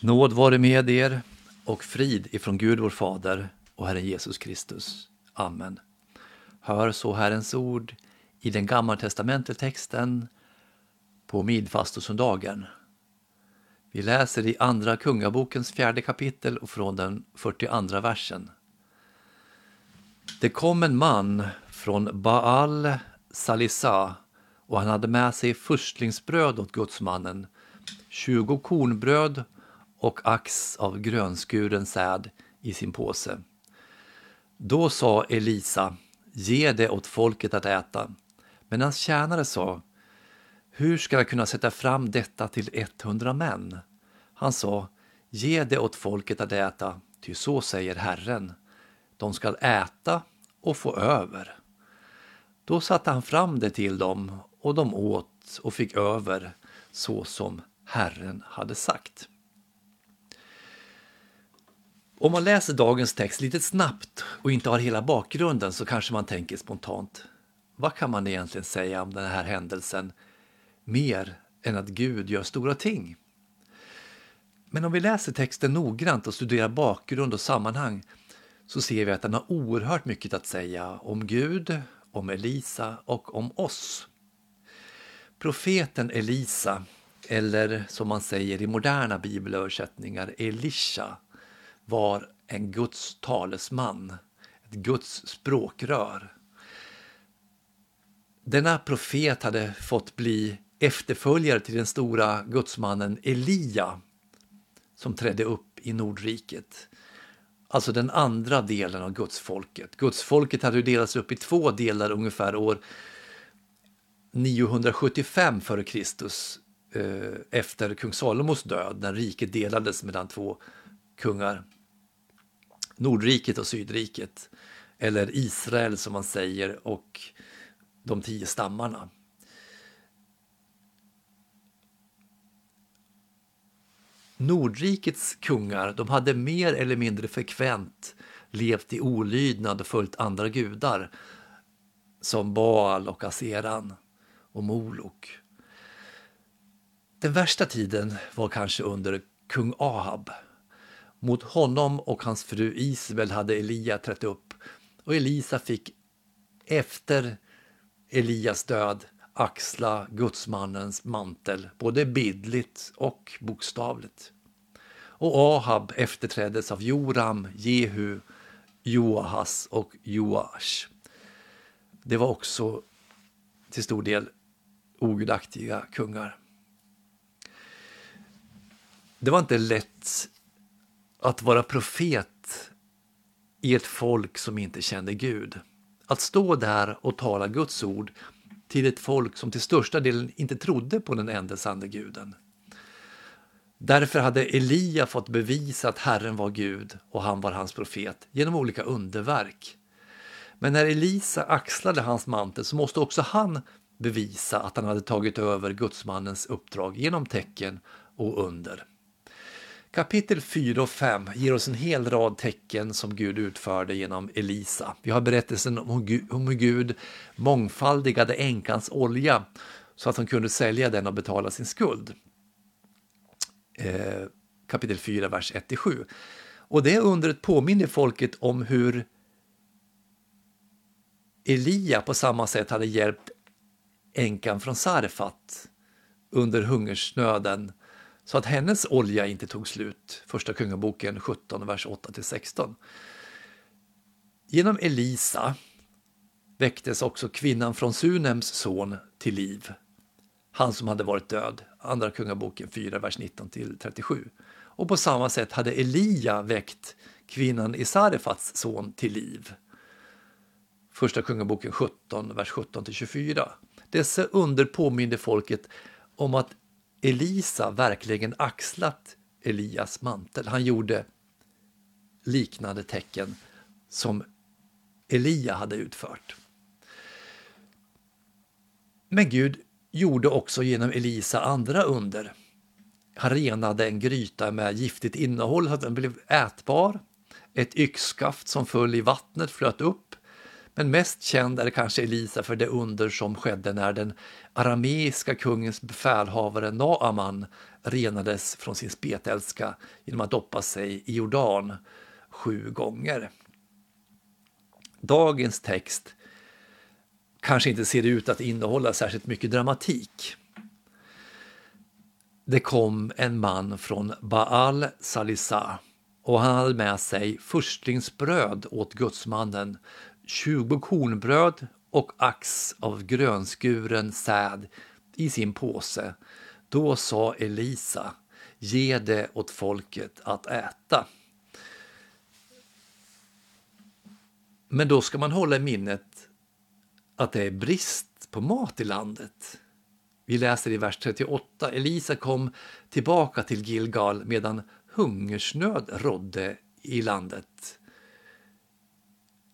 Nåd vare med er och frid ifrån Gud vår Fader och Herren Jesus Kristus. Amen. Hör så Herrens ord i den gammaltestamentliga texten på midfastosöndagen. Vi läser i Andra Kungabokens fjärde kapitel och från den 42 versen. Det kom en man från Baal Salisa och han hade med sig förstlingsbröd åt gudsmannen, 20 kornbröd och ax av grönskuren säd i sin påse. Då sa Elisa, ge det åt folket att äta. Men hans tjänare sa, hur ska jag kunna sätta fram detta till 100 män? Han sa, ge det åt folket att äta, ty så säger Herren. De skall äta och få över. Då satte han fram det till dem och de åt och fick över så som Herren hade sagt. Om man läser dagens text lite snabbt och inte har hela bakgrunden så kanske man tänker spontant, vad kan man egentligen säga om den här händelsen mer än att Gud gör stora ting? Men om vi läser texten noggrant och studerar bakgrund och sammanhang så ser vi att den har oerhört mycket att säga om Gud, om Elisa och om oss. Profeten Elisa, eller som man säger i moderna bibelöversättningar Elisha, var en Guds talesman, ett Guds språkrör. Denna profet hade fått bli efterföljare till den stora gudsmannen Elia som trädde upp i Nordriket. Alltså den andra delen av gudsfolket. Gudsfolket hade delats upp i två delar ungefär år 975 f.Kr. Eh, efter kung Salomos död, när riket delades mellan två kungar. Nordriket och Sydriket, eller Israel som man säger, och de tio stammarna. Nordrikets kungar de hade mer eller mindre frekvent levt i olydnad och följt andra gudar som Baal och Aseran och Molok. Den värsta tiden var kanske under kung Ahab. Mot honom och hans fru Isabel hade Elia trätt upp och Elisa fick efter Elias död axla gudsmannens mantel, både bildligt och bokstavligt. Och Ahab efterträddes av Joram, Jehu, Joahas och Joash. Det var också till stor del ogudaktiga kungar. Det var inte lätt att vara profet i ett folk som inte kände Gud. Att stå där och tala Guds ord till ett folk som till största delen inte trodde på den enda sanne guden. Därför hade Elia fått bevisa att Herren var Gud och han var hans profet genom olika underverk. Men när Elisa axlade hans mantel så måste också han bevisa att han hade tagit över gudsmannens uppdrag genom tecken och under. Kapitel 4 och 5 ger oss en hel rad tecken som Gud utförde genom Elisa. Vi har berättelsen om hur Gud mångfaldigade änkans olja så att hon kunde sälja den och betala sin skuld. Eh, kapitel 4, vers 1-7. Och det undret påminner folket om hur Elia på samma sätt hade hjälpt änkan från Sarfat under hungersnöden så att hennes olja inte tog slut. Första Kungaboken 17, vers 8-16. Genom Elisa väcktes också kvinnan från Sunems son till liv. Han som hade varit död. Andra Kungaboken 4, vers 19-37. Och på samma sätt hade Elia väckt kvinnan i Sarefats son till liv. Första Kungaboken 17, vers 17-24. Dessa under påminde folket om att Elisa verkligen axlat Elias mantel. Han gjorde liknande tecken som Elia hade utfört. Men Gud gjorde också genom Elisa andra under. Han renade en gryta med giftigt innehåll så att den blev ätbar. Ett yxskaft som föll i vattnet flöt upp men mest känd är kanske Elisa för det under som skedde när den arameiska kungens befälhavare Naaman renades från sin spetälska genom att doppa sig i Jordan sju gånger. Dagens text kanske inte ser ut att innehålla särskilt mycket dramatik. Det kom en man från Baal Salisa och han hade med sig förstlingsbröd åt gudsmannen, 20 kornbröd och ax av grönskuren säd i sin påse. Då sa Elisa, ge det åt folket att äta. Men då ska man hålla i minnet att det är brist på mat i landet. Vi läser i vers 38. Elisa kom tillbaka till Gilgal medan hungersnöd rådde i landet.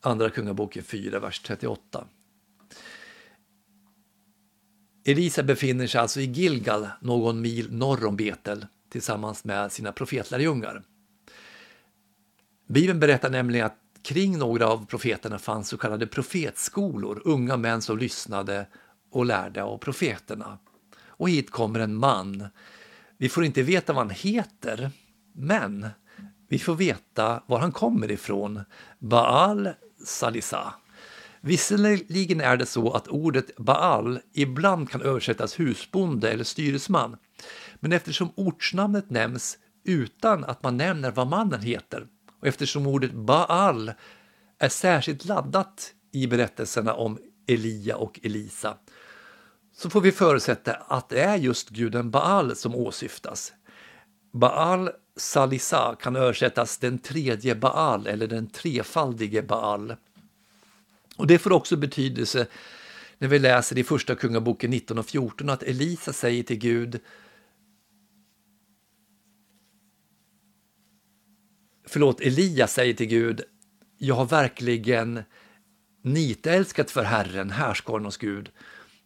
Andra Kungaboken 4, vers 38. Elisa befinner sig alltså i Gilgal, någon mil norr om Betel, tillsammans med sina profetlärjungar. Bibeln berättar nämligen att kring några av profeterna fanns så kallade profetskolor, unga män som lyssnade och lärde av profeterna. Och hit kommer en man. Vi får inte veta vad han heter, men vi får veta var han kommer ifrån. Baal Salisa. Visserligen är det så att ordet Baal ibland kan översättas husbonde eller styresman. Men eftersom ortsnamnet nämns utan att man nämner vad mannen heter och eftersom ordet Baal är särskilt laddat i berättelserna om Elia och Elisa så får vi förutsätta att det är just guden Baal som åsyftas. Baal Salisa kan översättas den tredje Baal eller den trefaldige Baal. Och Det får också betydelse när vi läser i Första Kungaboken 19 och 14 att Elisa säger till Gud Förlåt, Elia säger till Gud Jag har verkligen nitälskat för Herren, härskarnas Gud.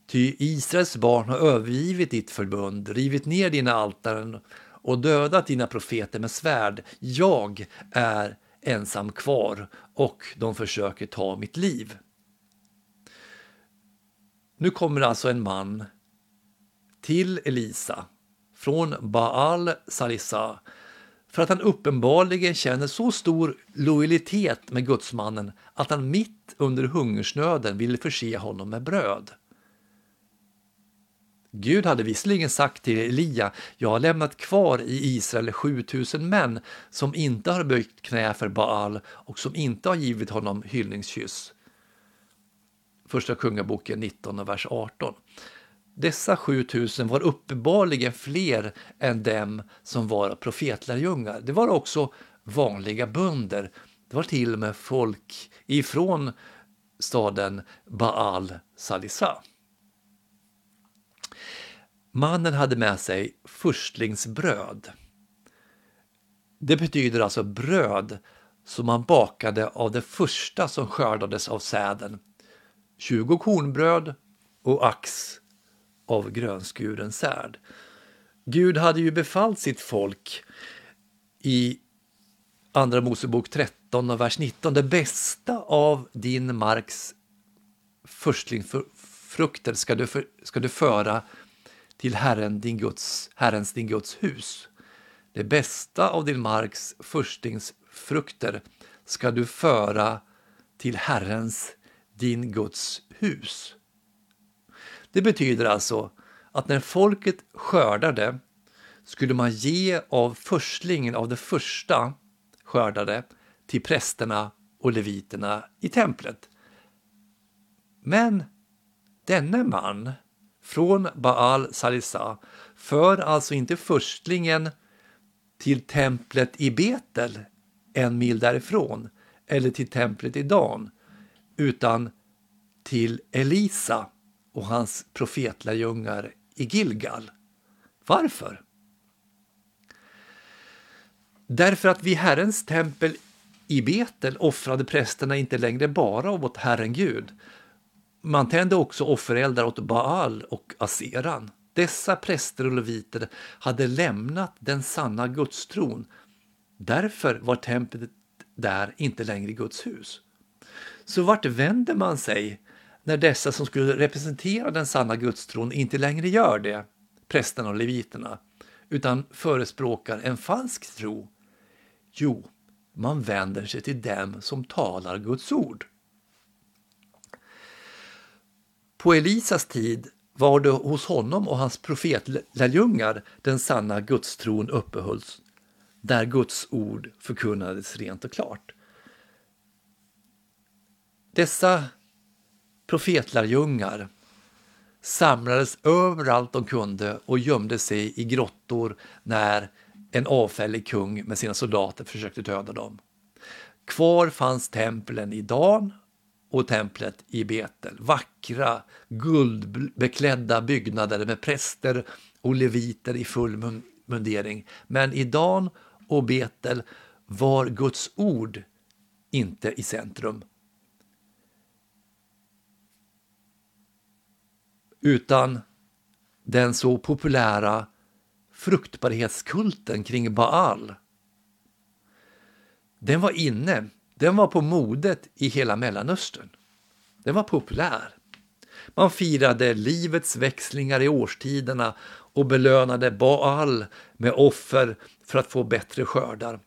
Ty Israels barn har övergivit ditt förbund, rivit ner dina altaren och dödat dina profeter med svärd. Jag är ensam kvar och de försöker ta mitt liv. Nu kommer alltså en man till Elisa från Baal Salisa för att han uppenbarligen känner så stor lojalitet med gudsmannen att han mitt under hungersnöden vill förse honom med bröd. Gud hade visserligen sagt till Elia, jag har lämnat kvar i Israel 7000 män som inte har böjt knä för Baal och som inte har givit honom hyllningskyss. Första Kungaboken 19 vers 18. Dessa 7000 var uppenbarligen fler än dem som var profetlärjungar. Det var också vanliga bönder. Det var till och med folk ifrån staden Baal Salisa. Mannen hade med sig förstlingsbröd. Det betyder alltså bröd som man bakade av det första som skördades av säden. 20 kornbröd och ax av grönskuren säd. Gud hade ju befallt sitt folk i Andra Mosebok 13 och vers 19. Det bästa av din marks förstlingsfrukter ska du, för, ska du föra till Herren din Guds, Herrens din Guds hus. Det bästa av din marks förstingsfrukter ska du föra till Herrens din Guds hus. Det betyder alltså att när folket skördade skulle man ge av förstlingen av det första skördade till prästerna och leviterna i templet. Men denne man från Baal Salisa för alltså inte förstlingen till templet i Betel, en mil därifrån, eller till templet i Dan, utan till Elisa och hans profetlärjungar i Gilgal. Varför? Därför att vid Herrens tempel i Betel offrade prästerna inte längre bara åt Herren Gud. Man tände också offereldar åt Baal och Aseran. Dessa präster och leviter hade lämnat den sanna gudstron. Därför var templet där inte längre Guds hus. Så vart vänder man sig när dessa som skulle representera den sanna gudstron inte längre gör det, prästerna och leviterna, utan förespråkar en falsk tro? Jo, man vänder sig till dem som talar Guds ord. På Elisas tid var det hos honom och hans profetlärjungar den sanna gudstron uppehölls, där Guds ord förkunnades rent och klart. Dessa profetlärjungar samlades överallt de kunde och gömde sig i grottor när en avfällig kung med sina soldater försökte döda dem. Kvar fanns templen i Dan och templet i Betel. Vackra, guldbeklädda byggnader med präster och leviter i full mundering. Men i Dan och Betel var Guds ord inte i centrum. Utan den så populära fruktbarhetskulten kring Baal. Den var inne, den var på modet i hela Mellanöstern. Den var populär. Man firade livets växlingar i årstiderna och belönade Baal med offer för att få bättre skördar.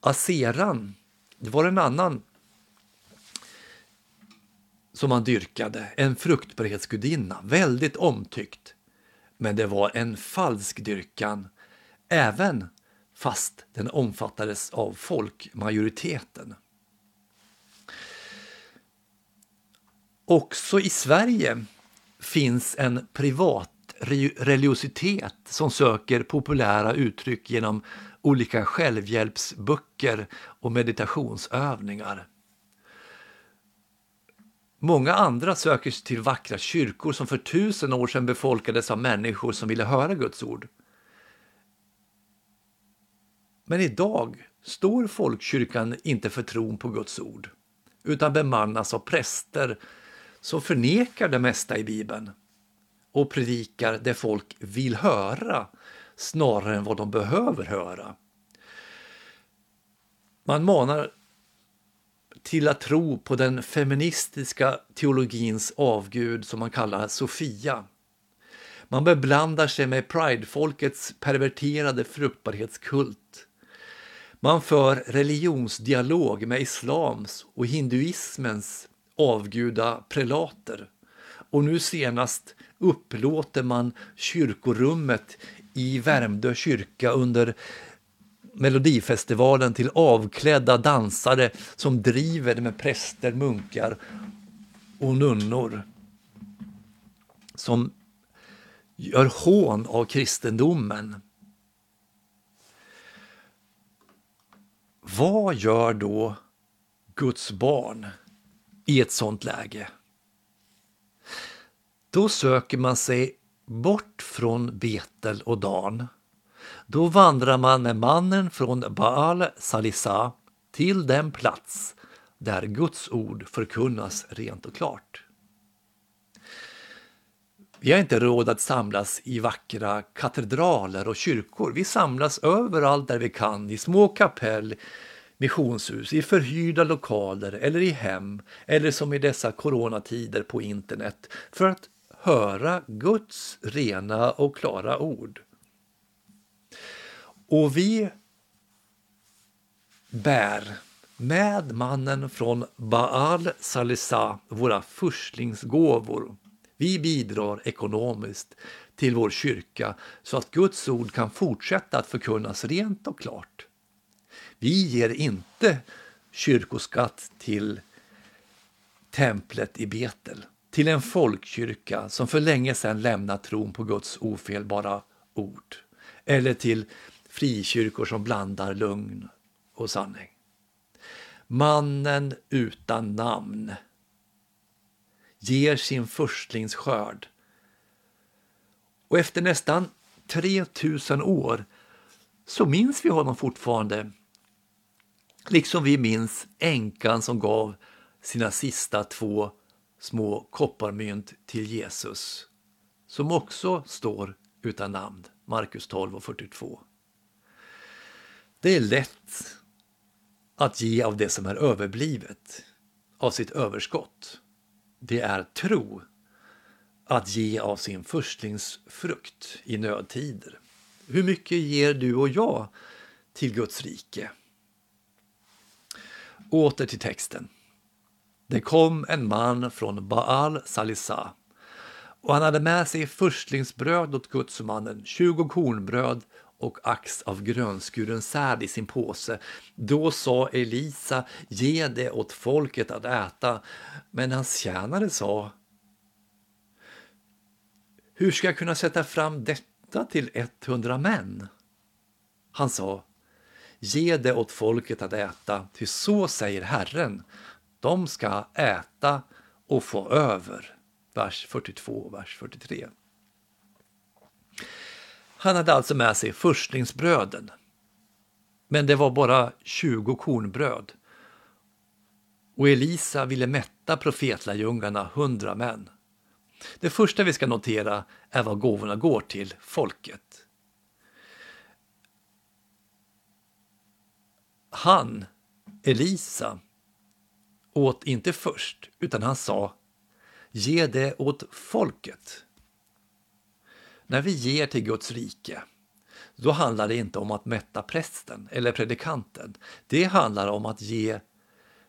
Aseran, det var en annan som man dyrkade, en fruktbarhetsgudinna, väldigt omtyckt. Men det var en falsk dyrkan, även fast den omfattades av folkmajoriteten. Också i Sverige finns en privat religiositet som söker populära uttryck genom olika självhjälpsböcker och meditationsövningar. Många andra söker sig till vackra kyrkor som för tusen år sedan befolkades av människor som ville höra Guds ord. Men idag står folkkyrkan inte för tron på Guds ord utan bemannas av präster som förnekar det mesta i Bibeln och predikar det folk vill höra snarare än vad de behöver höra. Man manar till att tro på den feministiska teologins avgud som man kallar Sofia. Man beblandar sig med pridefolkets perverterade fruktbarhetskult. Man för religionsdialog med islams och hinduismens avguda prelater. Och nu senast upplåter man kyrkorummet i Värmdö kyrka under Melodifestivalen till avklädda dansare som driver med präster, munkar och nunnor. Som gör hån av kristendomen. Vad gör då Guds barn i ett sånt läge? Då söker man sig bort från Betel och Dan då vandrar man med mannen från Baal Salisa till den plats där Guds ord förkunnas rent och klart. Vi har inte råd att samlas i vackra katedraler och kyrkor. Vi samlas överallt där vi kan, i små kapell, missionshus, i förhyrda lokaler eller i hem eller som i dessa coronatider på internet för att höra Guds rena och klara ord. Och vi bär med mannen från Baal Salisa våra förstlingsgåvor. Vi bidrar ekonomiskt till vår kyrka så att Guds ord kan fortsätta att förkunnas rent och klart. Vi ger inte kyrkoskatt till templet i Betel, till en folkkyrka som för länge sedan lämnat tron på Guds ofelbara ord, eller till frikyrkor som blandar lugn och sanning. Mannen utan namn ger sin förstlingsskörd. Och efter nästan 3000 år så minns vi honom fortfarande. Liksom vi minns änkan som gav sina sista två små kopparmynt till Jesus, som också står utan namn, Markus 12 och 42. Det är lätt att ge av det som är överblivet, av sitt överskott. Det är tro att ge av sin förstlingsfrukt i nödtider. Hur mycket ger du och jag till Guds rike? Åter till texten. Det kom en man från Baal Salisa och han hade med sig förstlingsbröd åt gudsmannen, 20 kornbröd och ax av grönskuren säd i sin påse. Då sa Elisa, ge det åt folket att äta. Men hans tjänare sa, hur ska jag kunna sätta fram detta till 100 män? Han sa, ge det åt folket att äta, ty så säger Herren, de ska äta och få över. Vers 42 och vers 43. Han hade alltså med sig förstlingsbröden. Men det var bara 20 kornbröd. Och Elisa ville mätta profetlärjungarna, hundra män. Det första vi ska notera är vad gåvorna går till, folket. Han, Elisa, åt inte först, utan han sa ge det åt folket. När vi ger till Guds rike, då handlar det inte om att mätta prästen eller predikanten. Det handlar om att ge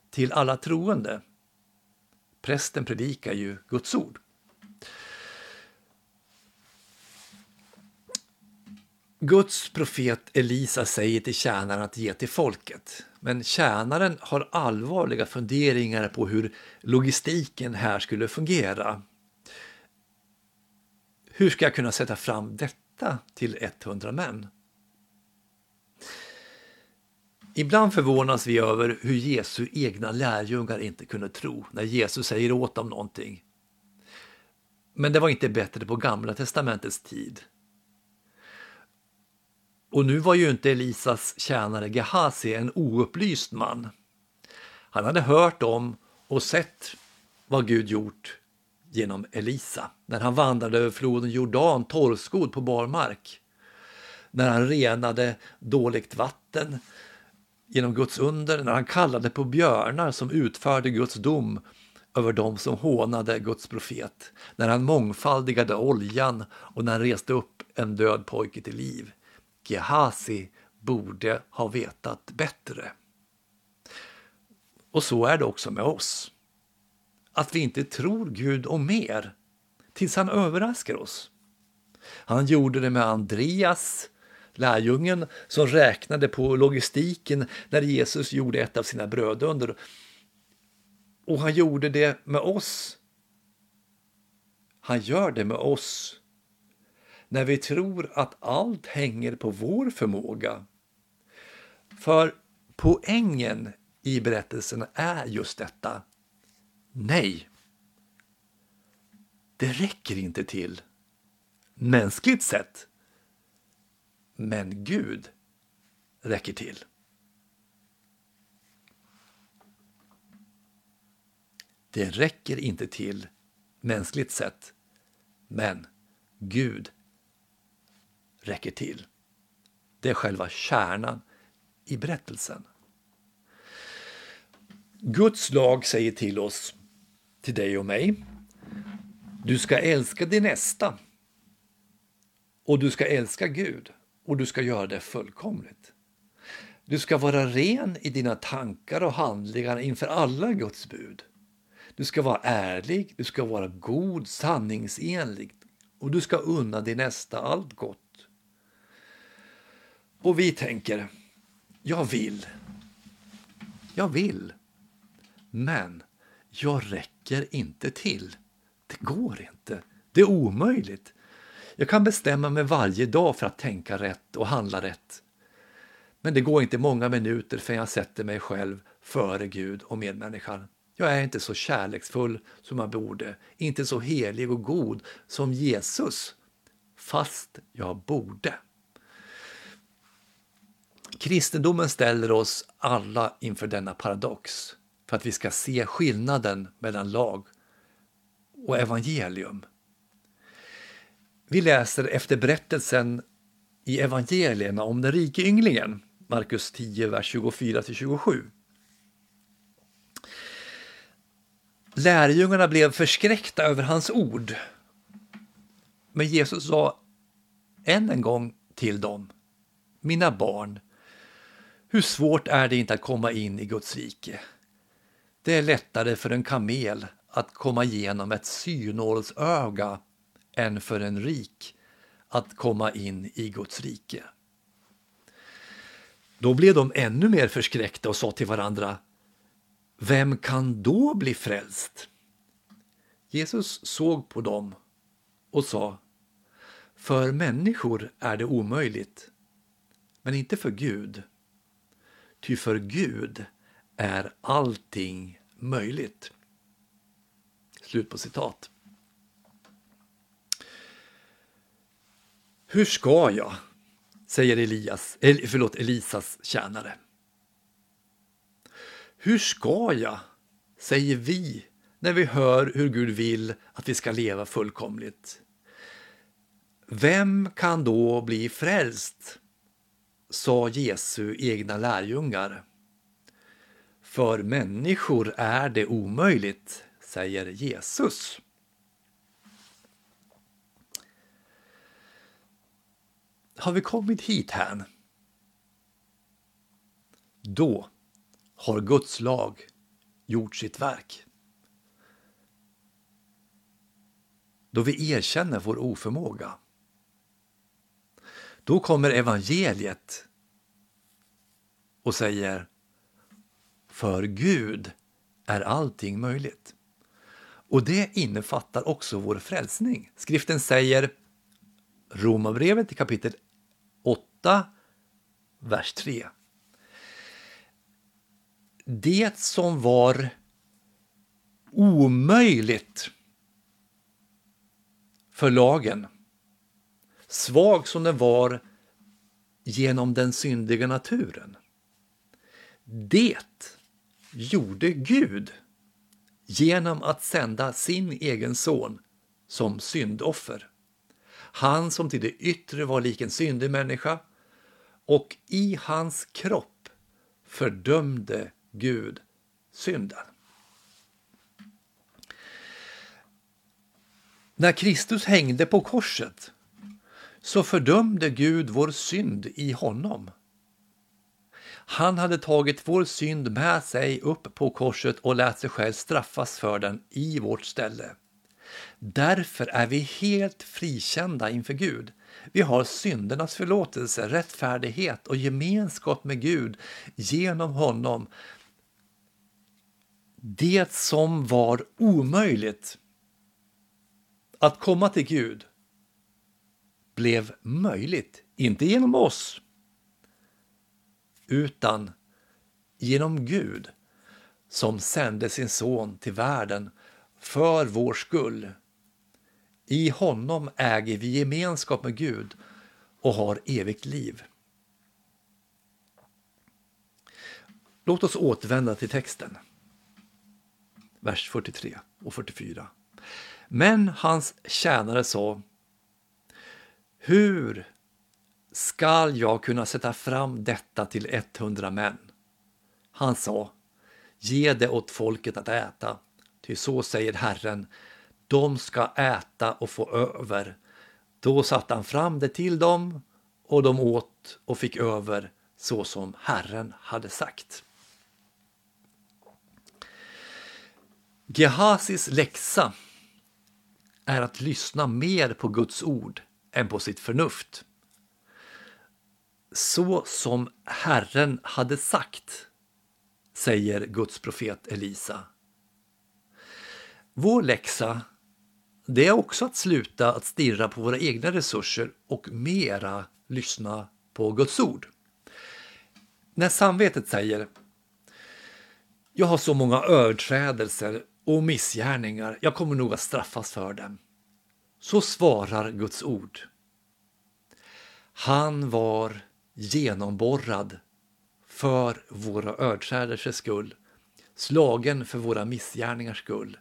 till alla troende. Prästen predikar ju Guds ord. Guds profet Elisa säger till tjänaren att ge till folket. Men tjänaren har allvarliga funderingar på hur logistiken här skulle fungera. Hur ska jag kunna sätta fram detta till 100 män? Ibland förvånas vi över hur Jesu egna lärjungar inte kunde tro när Jesus säger åt dem någonting. Men det var inte bättre på Gamla testamentets tid. Och nu var ju inte Elisas tjänare Gehazi en oupplyst man. Han hade hört om och sett vad Gud gjort genom Elisa när han vandrade över floden Jordan torrskodd på barmark. När han renade dåligt vatten genom Guds under, när han kallade på björnar som utförde Guds dom över dem som hånade Guds profet, när han mångfaldigade oljan och när han reste upp en död pojke till liv. Gehazi borde ha vetat bättre. Och så är det också med oss. Att vi inte tror Gud om mer tills han överraskar oss. Han gjorde det med Andreas, lärjungen som räknade på logistiken när Jesus gjorde ett av sina brödunder. Och han gjorde det med oss. Han gör det med oss när vi tror att allt hänger på vår förmåga. För poängen i berättelsen är just detta. Nej, det räcker inte till, mänskligt sett. Men Gud räcker till. Det räcker inte till mänskligt sett, men Gud räcker till. Det är själva kärnan i berättelsen. Guds lag säger till oss, till dig och mig, du ska älska din nästa och du ska älska Gud och du ska göra det fullkomligt. Du ska vara ren i dina tankar och handlingar inför alla Guds bud. Du ska vara ärlig, du ska vara god, sanningsenlig och du ska unna din nästa allt gott och vi tänker, jag vill. Jag vill. Men jag räcker inte till. Det går inte. Det är omöjligt. Jag kan bestämma mig varje dag för att tänka rätt och handla rätt. Men det går inte många minuter förrän jag sätter mig själv före Gud och medmänniskan. Jag är inte så kärleksfull som jag borde, inte så helig och god som Jesus, fast jag borde. Kristendomen ställer oss alla inför denna paradox för att vi ska se skillnaden mellan lag och evangelium. Vi läser efter berättelsen i evangelierna om den rike ynglingen, Markus 10, vers 24-27. Lärjungarna blev förskräckta över hans ord. Men Jesus sa än en gång till dem. Mina barn, hur svårt är det inte att komma in i Guds rike? Det är lättare för en kamel att komma igenom ett synålsöga än för en rik att komma in i Guds rike. Då blev de ännu mer förskräckta och sa till varandra Vem kan då bli frälst? Jesus såg på dem och sa För människor är det omöjligt, men inte för Gud. Ty för Gud är allting möjligt. Slut på citat. Hur ska jag? säger Elias, förlåt, Elisas tjänare. Hur ska jag? säger vi när vi hör hur Gud vill att vi ska leva fullkomligt. Vem kan då bli frälst? sa Jesu egna lärjungar. För människor är det omöjligt, säger Jesus. Har vi kommit hit här? Då har Guds lag gjort sitt verk. Då vi erkänner vår oförmåga. Då kommer evangeliet och säger för Gud är allting möjligt. Och det innefattar också vår frälsning. Skriften säger Romarbrevet i kapitel 8, vers 3. Det som var omöjligt för lagen, svag som den var genom den syndiga naturen. Det gjorde Gud genom att sända sin egen son som syndoffer. Han som till det yttre var lik en syndig människa och i hans kropp fördömde Gud synden. När Kristus hängde på korset så fördömde Gud vår synd i honom. Han hade tagit vår synd med sig upp på korset och lät sig själv straffas för den i vårt ställe. Därför är vi helt frikända inför Gud. Vi har syndernas förlåtelse, rättfärdighet och gemenskap med Gud genom honom. Det som var omöjligt att komma till Gud blev möjligt, inte genom oss, utan genom Gud som sände sin son till världen för vår skull. I honom äger vi gemenskap med Gud och har evigt liv. Låt oss återvända till texten. Vers 43 och 44. Men hans tjänare sa Hur skall jag kunna sätta fram detta till 100 män? Han sa Ge det åt folket att äta, ty så säger Herren, de ska äta och få över. Då satte han fram det till dem och de åt och fick över så som Herren hade sagt. Gehasis läxa är att lyssna mer på Guds ord än på sitt förnuft. Så som Herren hade sagt, säger Guds profet Elisa. Vår läxa det är också att sluta att stirra på våra egna resurser och mera lyssna på Guds ord. När samvetet säger jag har så många överträdelser och missgärningar, jag kommer nog att straffas för dem. Så svarar Guds ord. Han var genomborrad för våra överträdelsers skull, slagen för våra missgärningars skull.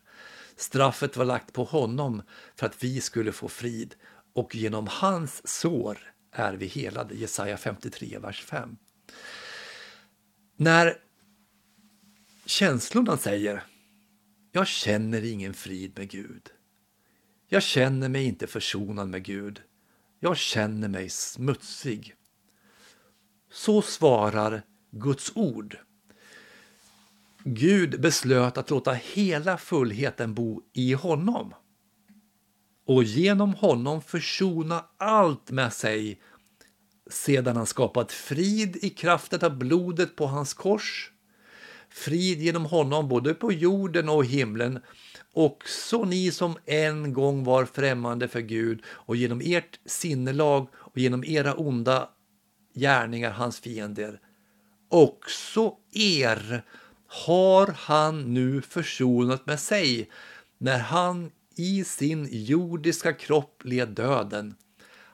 Straffet var lagt på honom för att vi skulle få frid och genom hans sår är vi helade. Jesaja 53, vers 5. När känslorna säger jag känner ingen frid med Gud. Jag känner mig inte försonad med Gud. Jag känner mig smutsig. Så svarar Guds ord. Gud beslöt att låta hela fullheten bo i honom och genom honom försona allt med sig sedan han skapat frid i kraften av blodet på hans kors. Frid genom honom både på jorden och himlen. Också ni som en gång var främmande för Gud och genom ert sinnelag och genom era onda gärningar hans fiender. Också er har han nu försonat med sig när han i sin jordiska kropp led döden.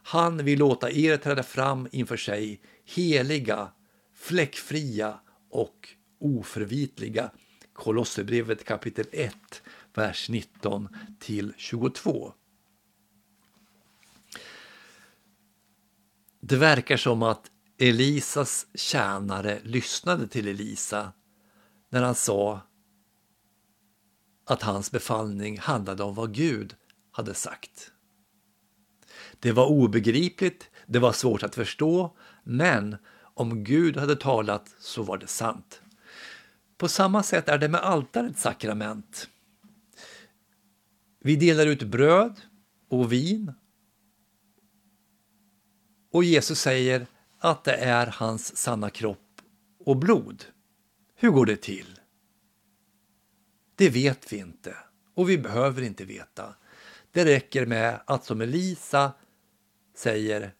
Han vill låta er träda fram inför sig, heliga, fläckfria och oförvitliga. Kolosserbrevet kapitel 1, vers 19 till 22. Det verkar som att Elisas tjänare lyssnade till Elisa när han sa att hans befallning handlade om vad Gud hade sagt. Det var obegripligt, det var svårt att förstå, men om Gud hade talat så var det sant. På samma sätt är det med altarets sakrament. Vi delar ut bröd och vin och Jesus säger att det är hans sanna kropp och blod. Hur går det till? Det vet vi inte och vi behöver inte veta. Det räcker med att som Elisa säger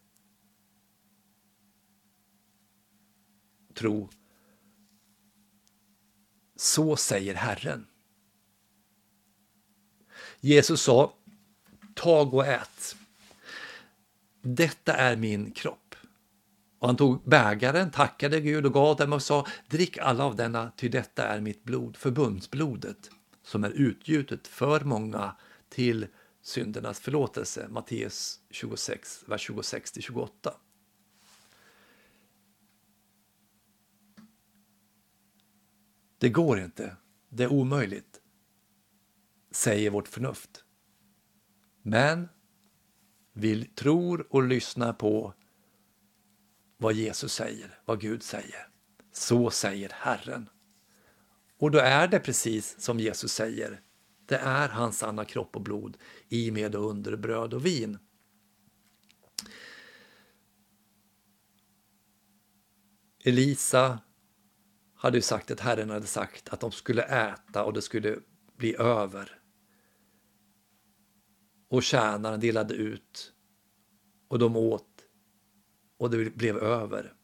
tro. Så säger Herren. Jesus sa, tag och ät. Detta är min kropp. Och han tog bägaren, tackade Gud och gav dem och sa, drick alla av denna, ty detta är mitt blod, förbundsblodet, som är utgjutet för många till syndernas förlåtelse. Matteus 26, vers 26-28. Det går inte, det är omöjligt, säger vårt förnuft. Men vi tror och lyssnar på vad Jesus säger, vad Gud säger. Så säger Herren. Och då är det precis som Jesus säger. Det är hans sanna kropp och blod i med och under bröd och vin. Elisa hade ju sagt att Herren hade sagt att de skulle äta och det skulle bli över. Och tjänaren delade ut och de åt och det blev över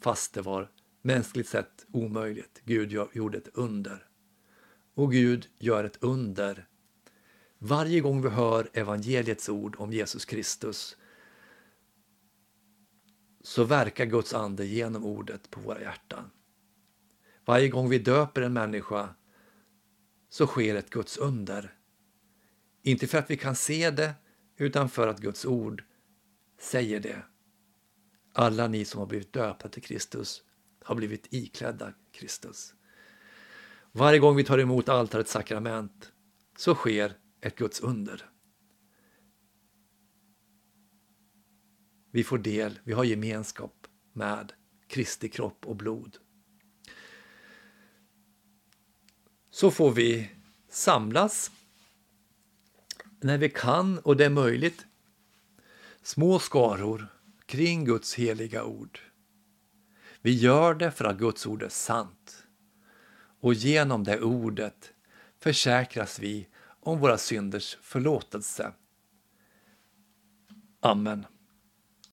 fast det var mänskligt sett omöjligt. Gud gjorde ett under. Och Gud gör ett under. Varje gång vi hör evangeliets ord om Jesus Kristus så verkar Guds ande genom ordet på våra hjärtan. Varje gång vi döper en människa så sker ett Guds under. Inte för att vi kan se det, utan för att Guds ord säger det. Alla ni som har blivit döpta till Kristus har blivit iklädda Kristus. Varje gång vi tar emot altarets sakrament så sker ett Guds under. Vi får del, vi har gemenskap med Kristi kropp och blod. Så får vi samlas när vi kan och det är möjligt. Små skaror kring Guds heliga ord. Vi gör det för att Guds ord är sant. Och genom det ordet försäkras vi om våra synders förlåtelse. Amen.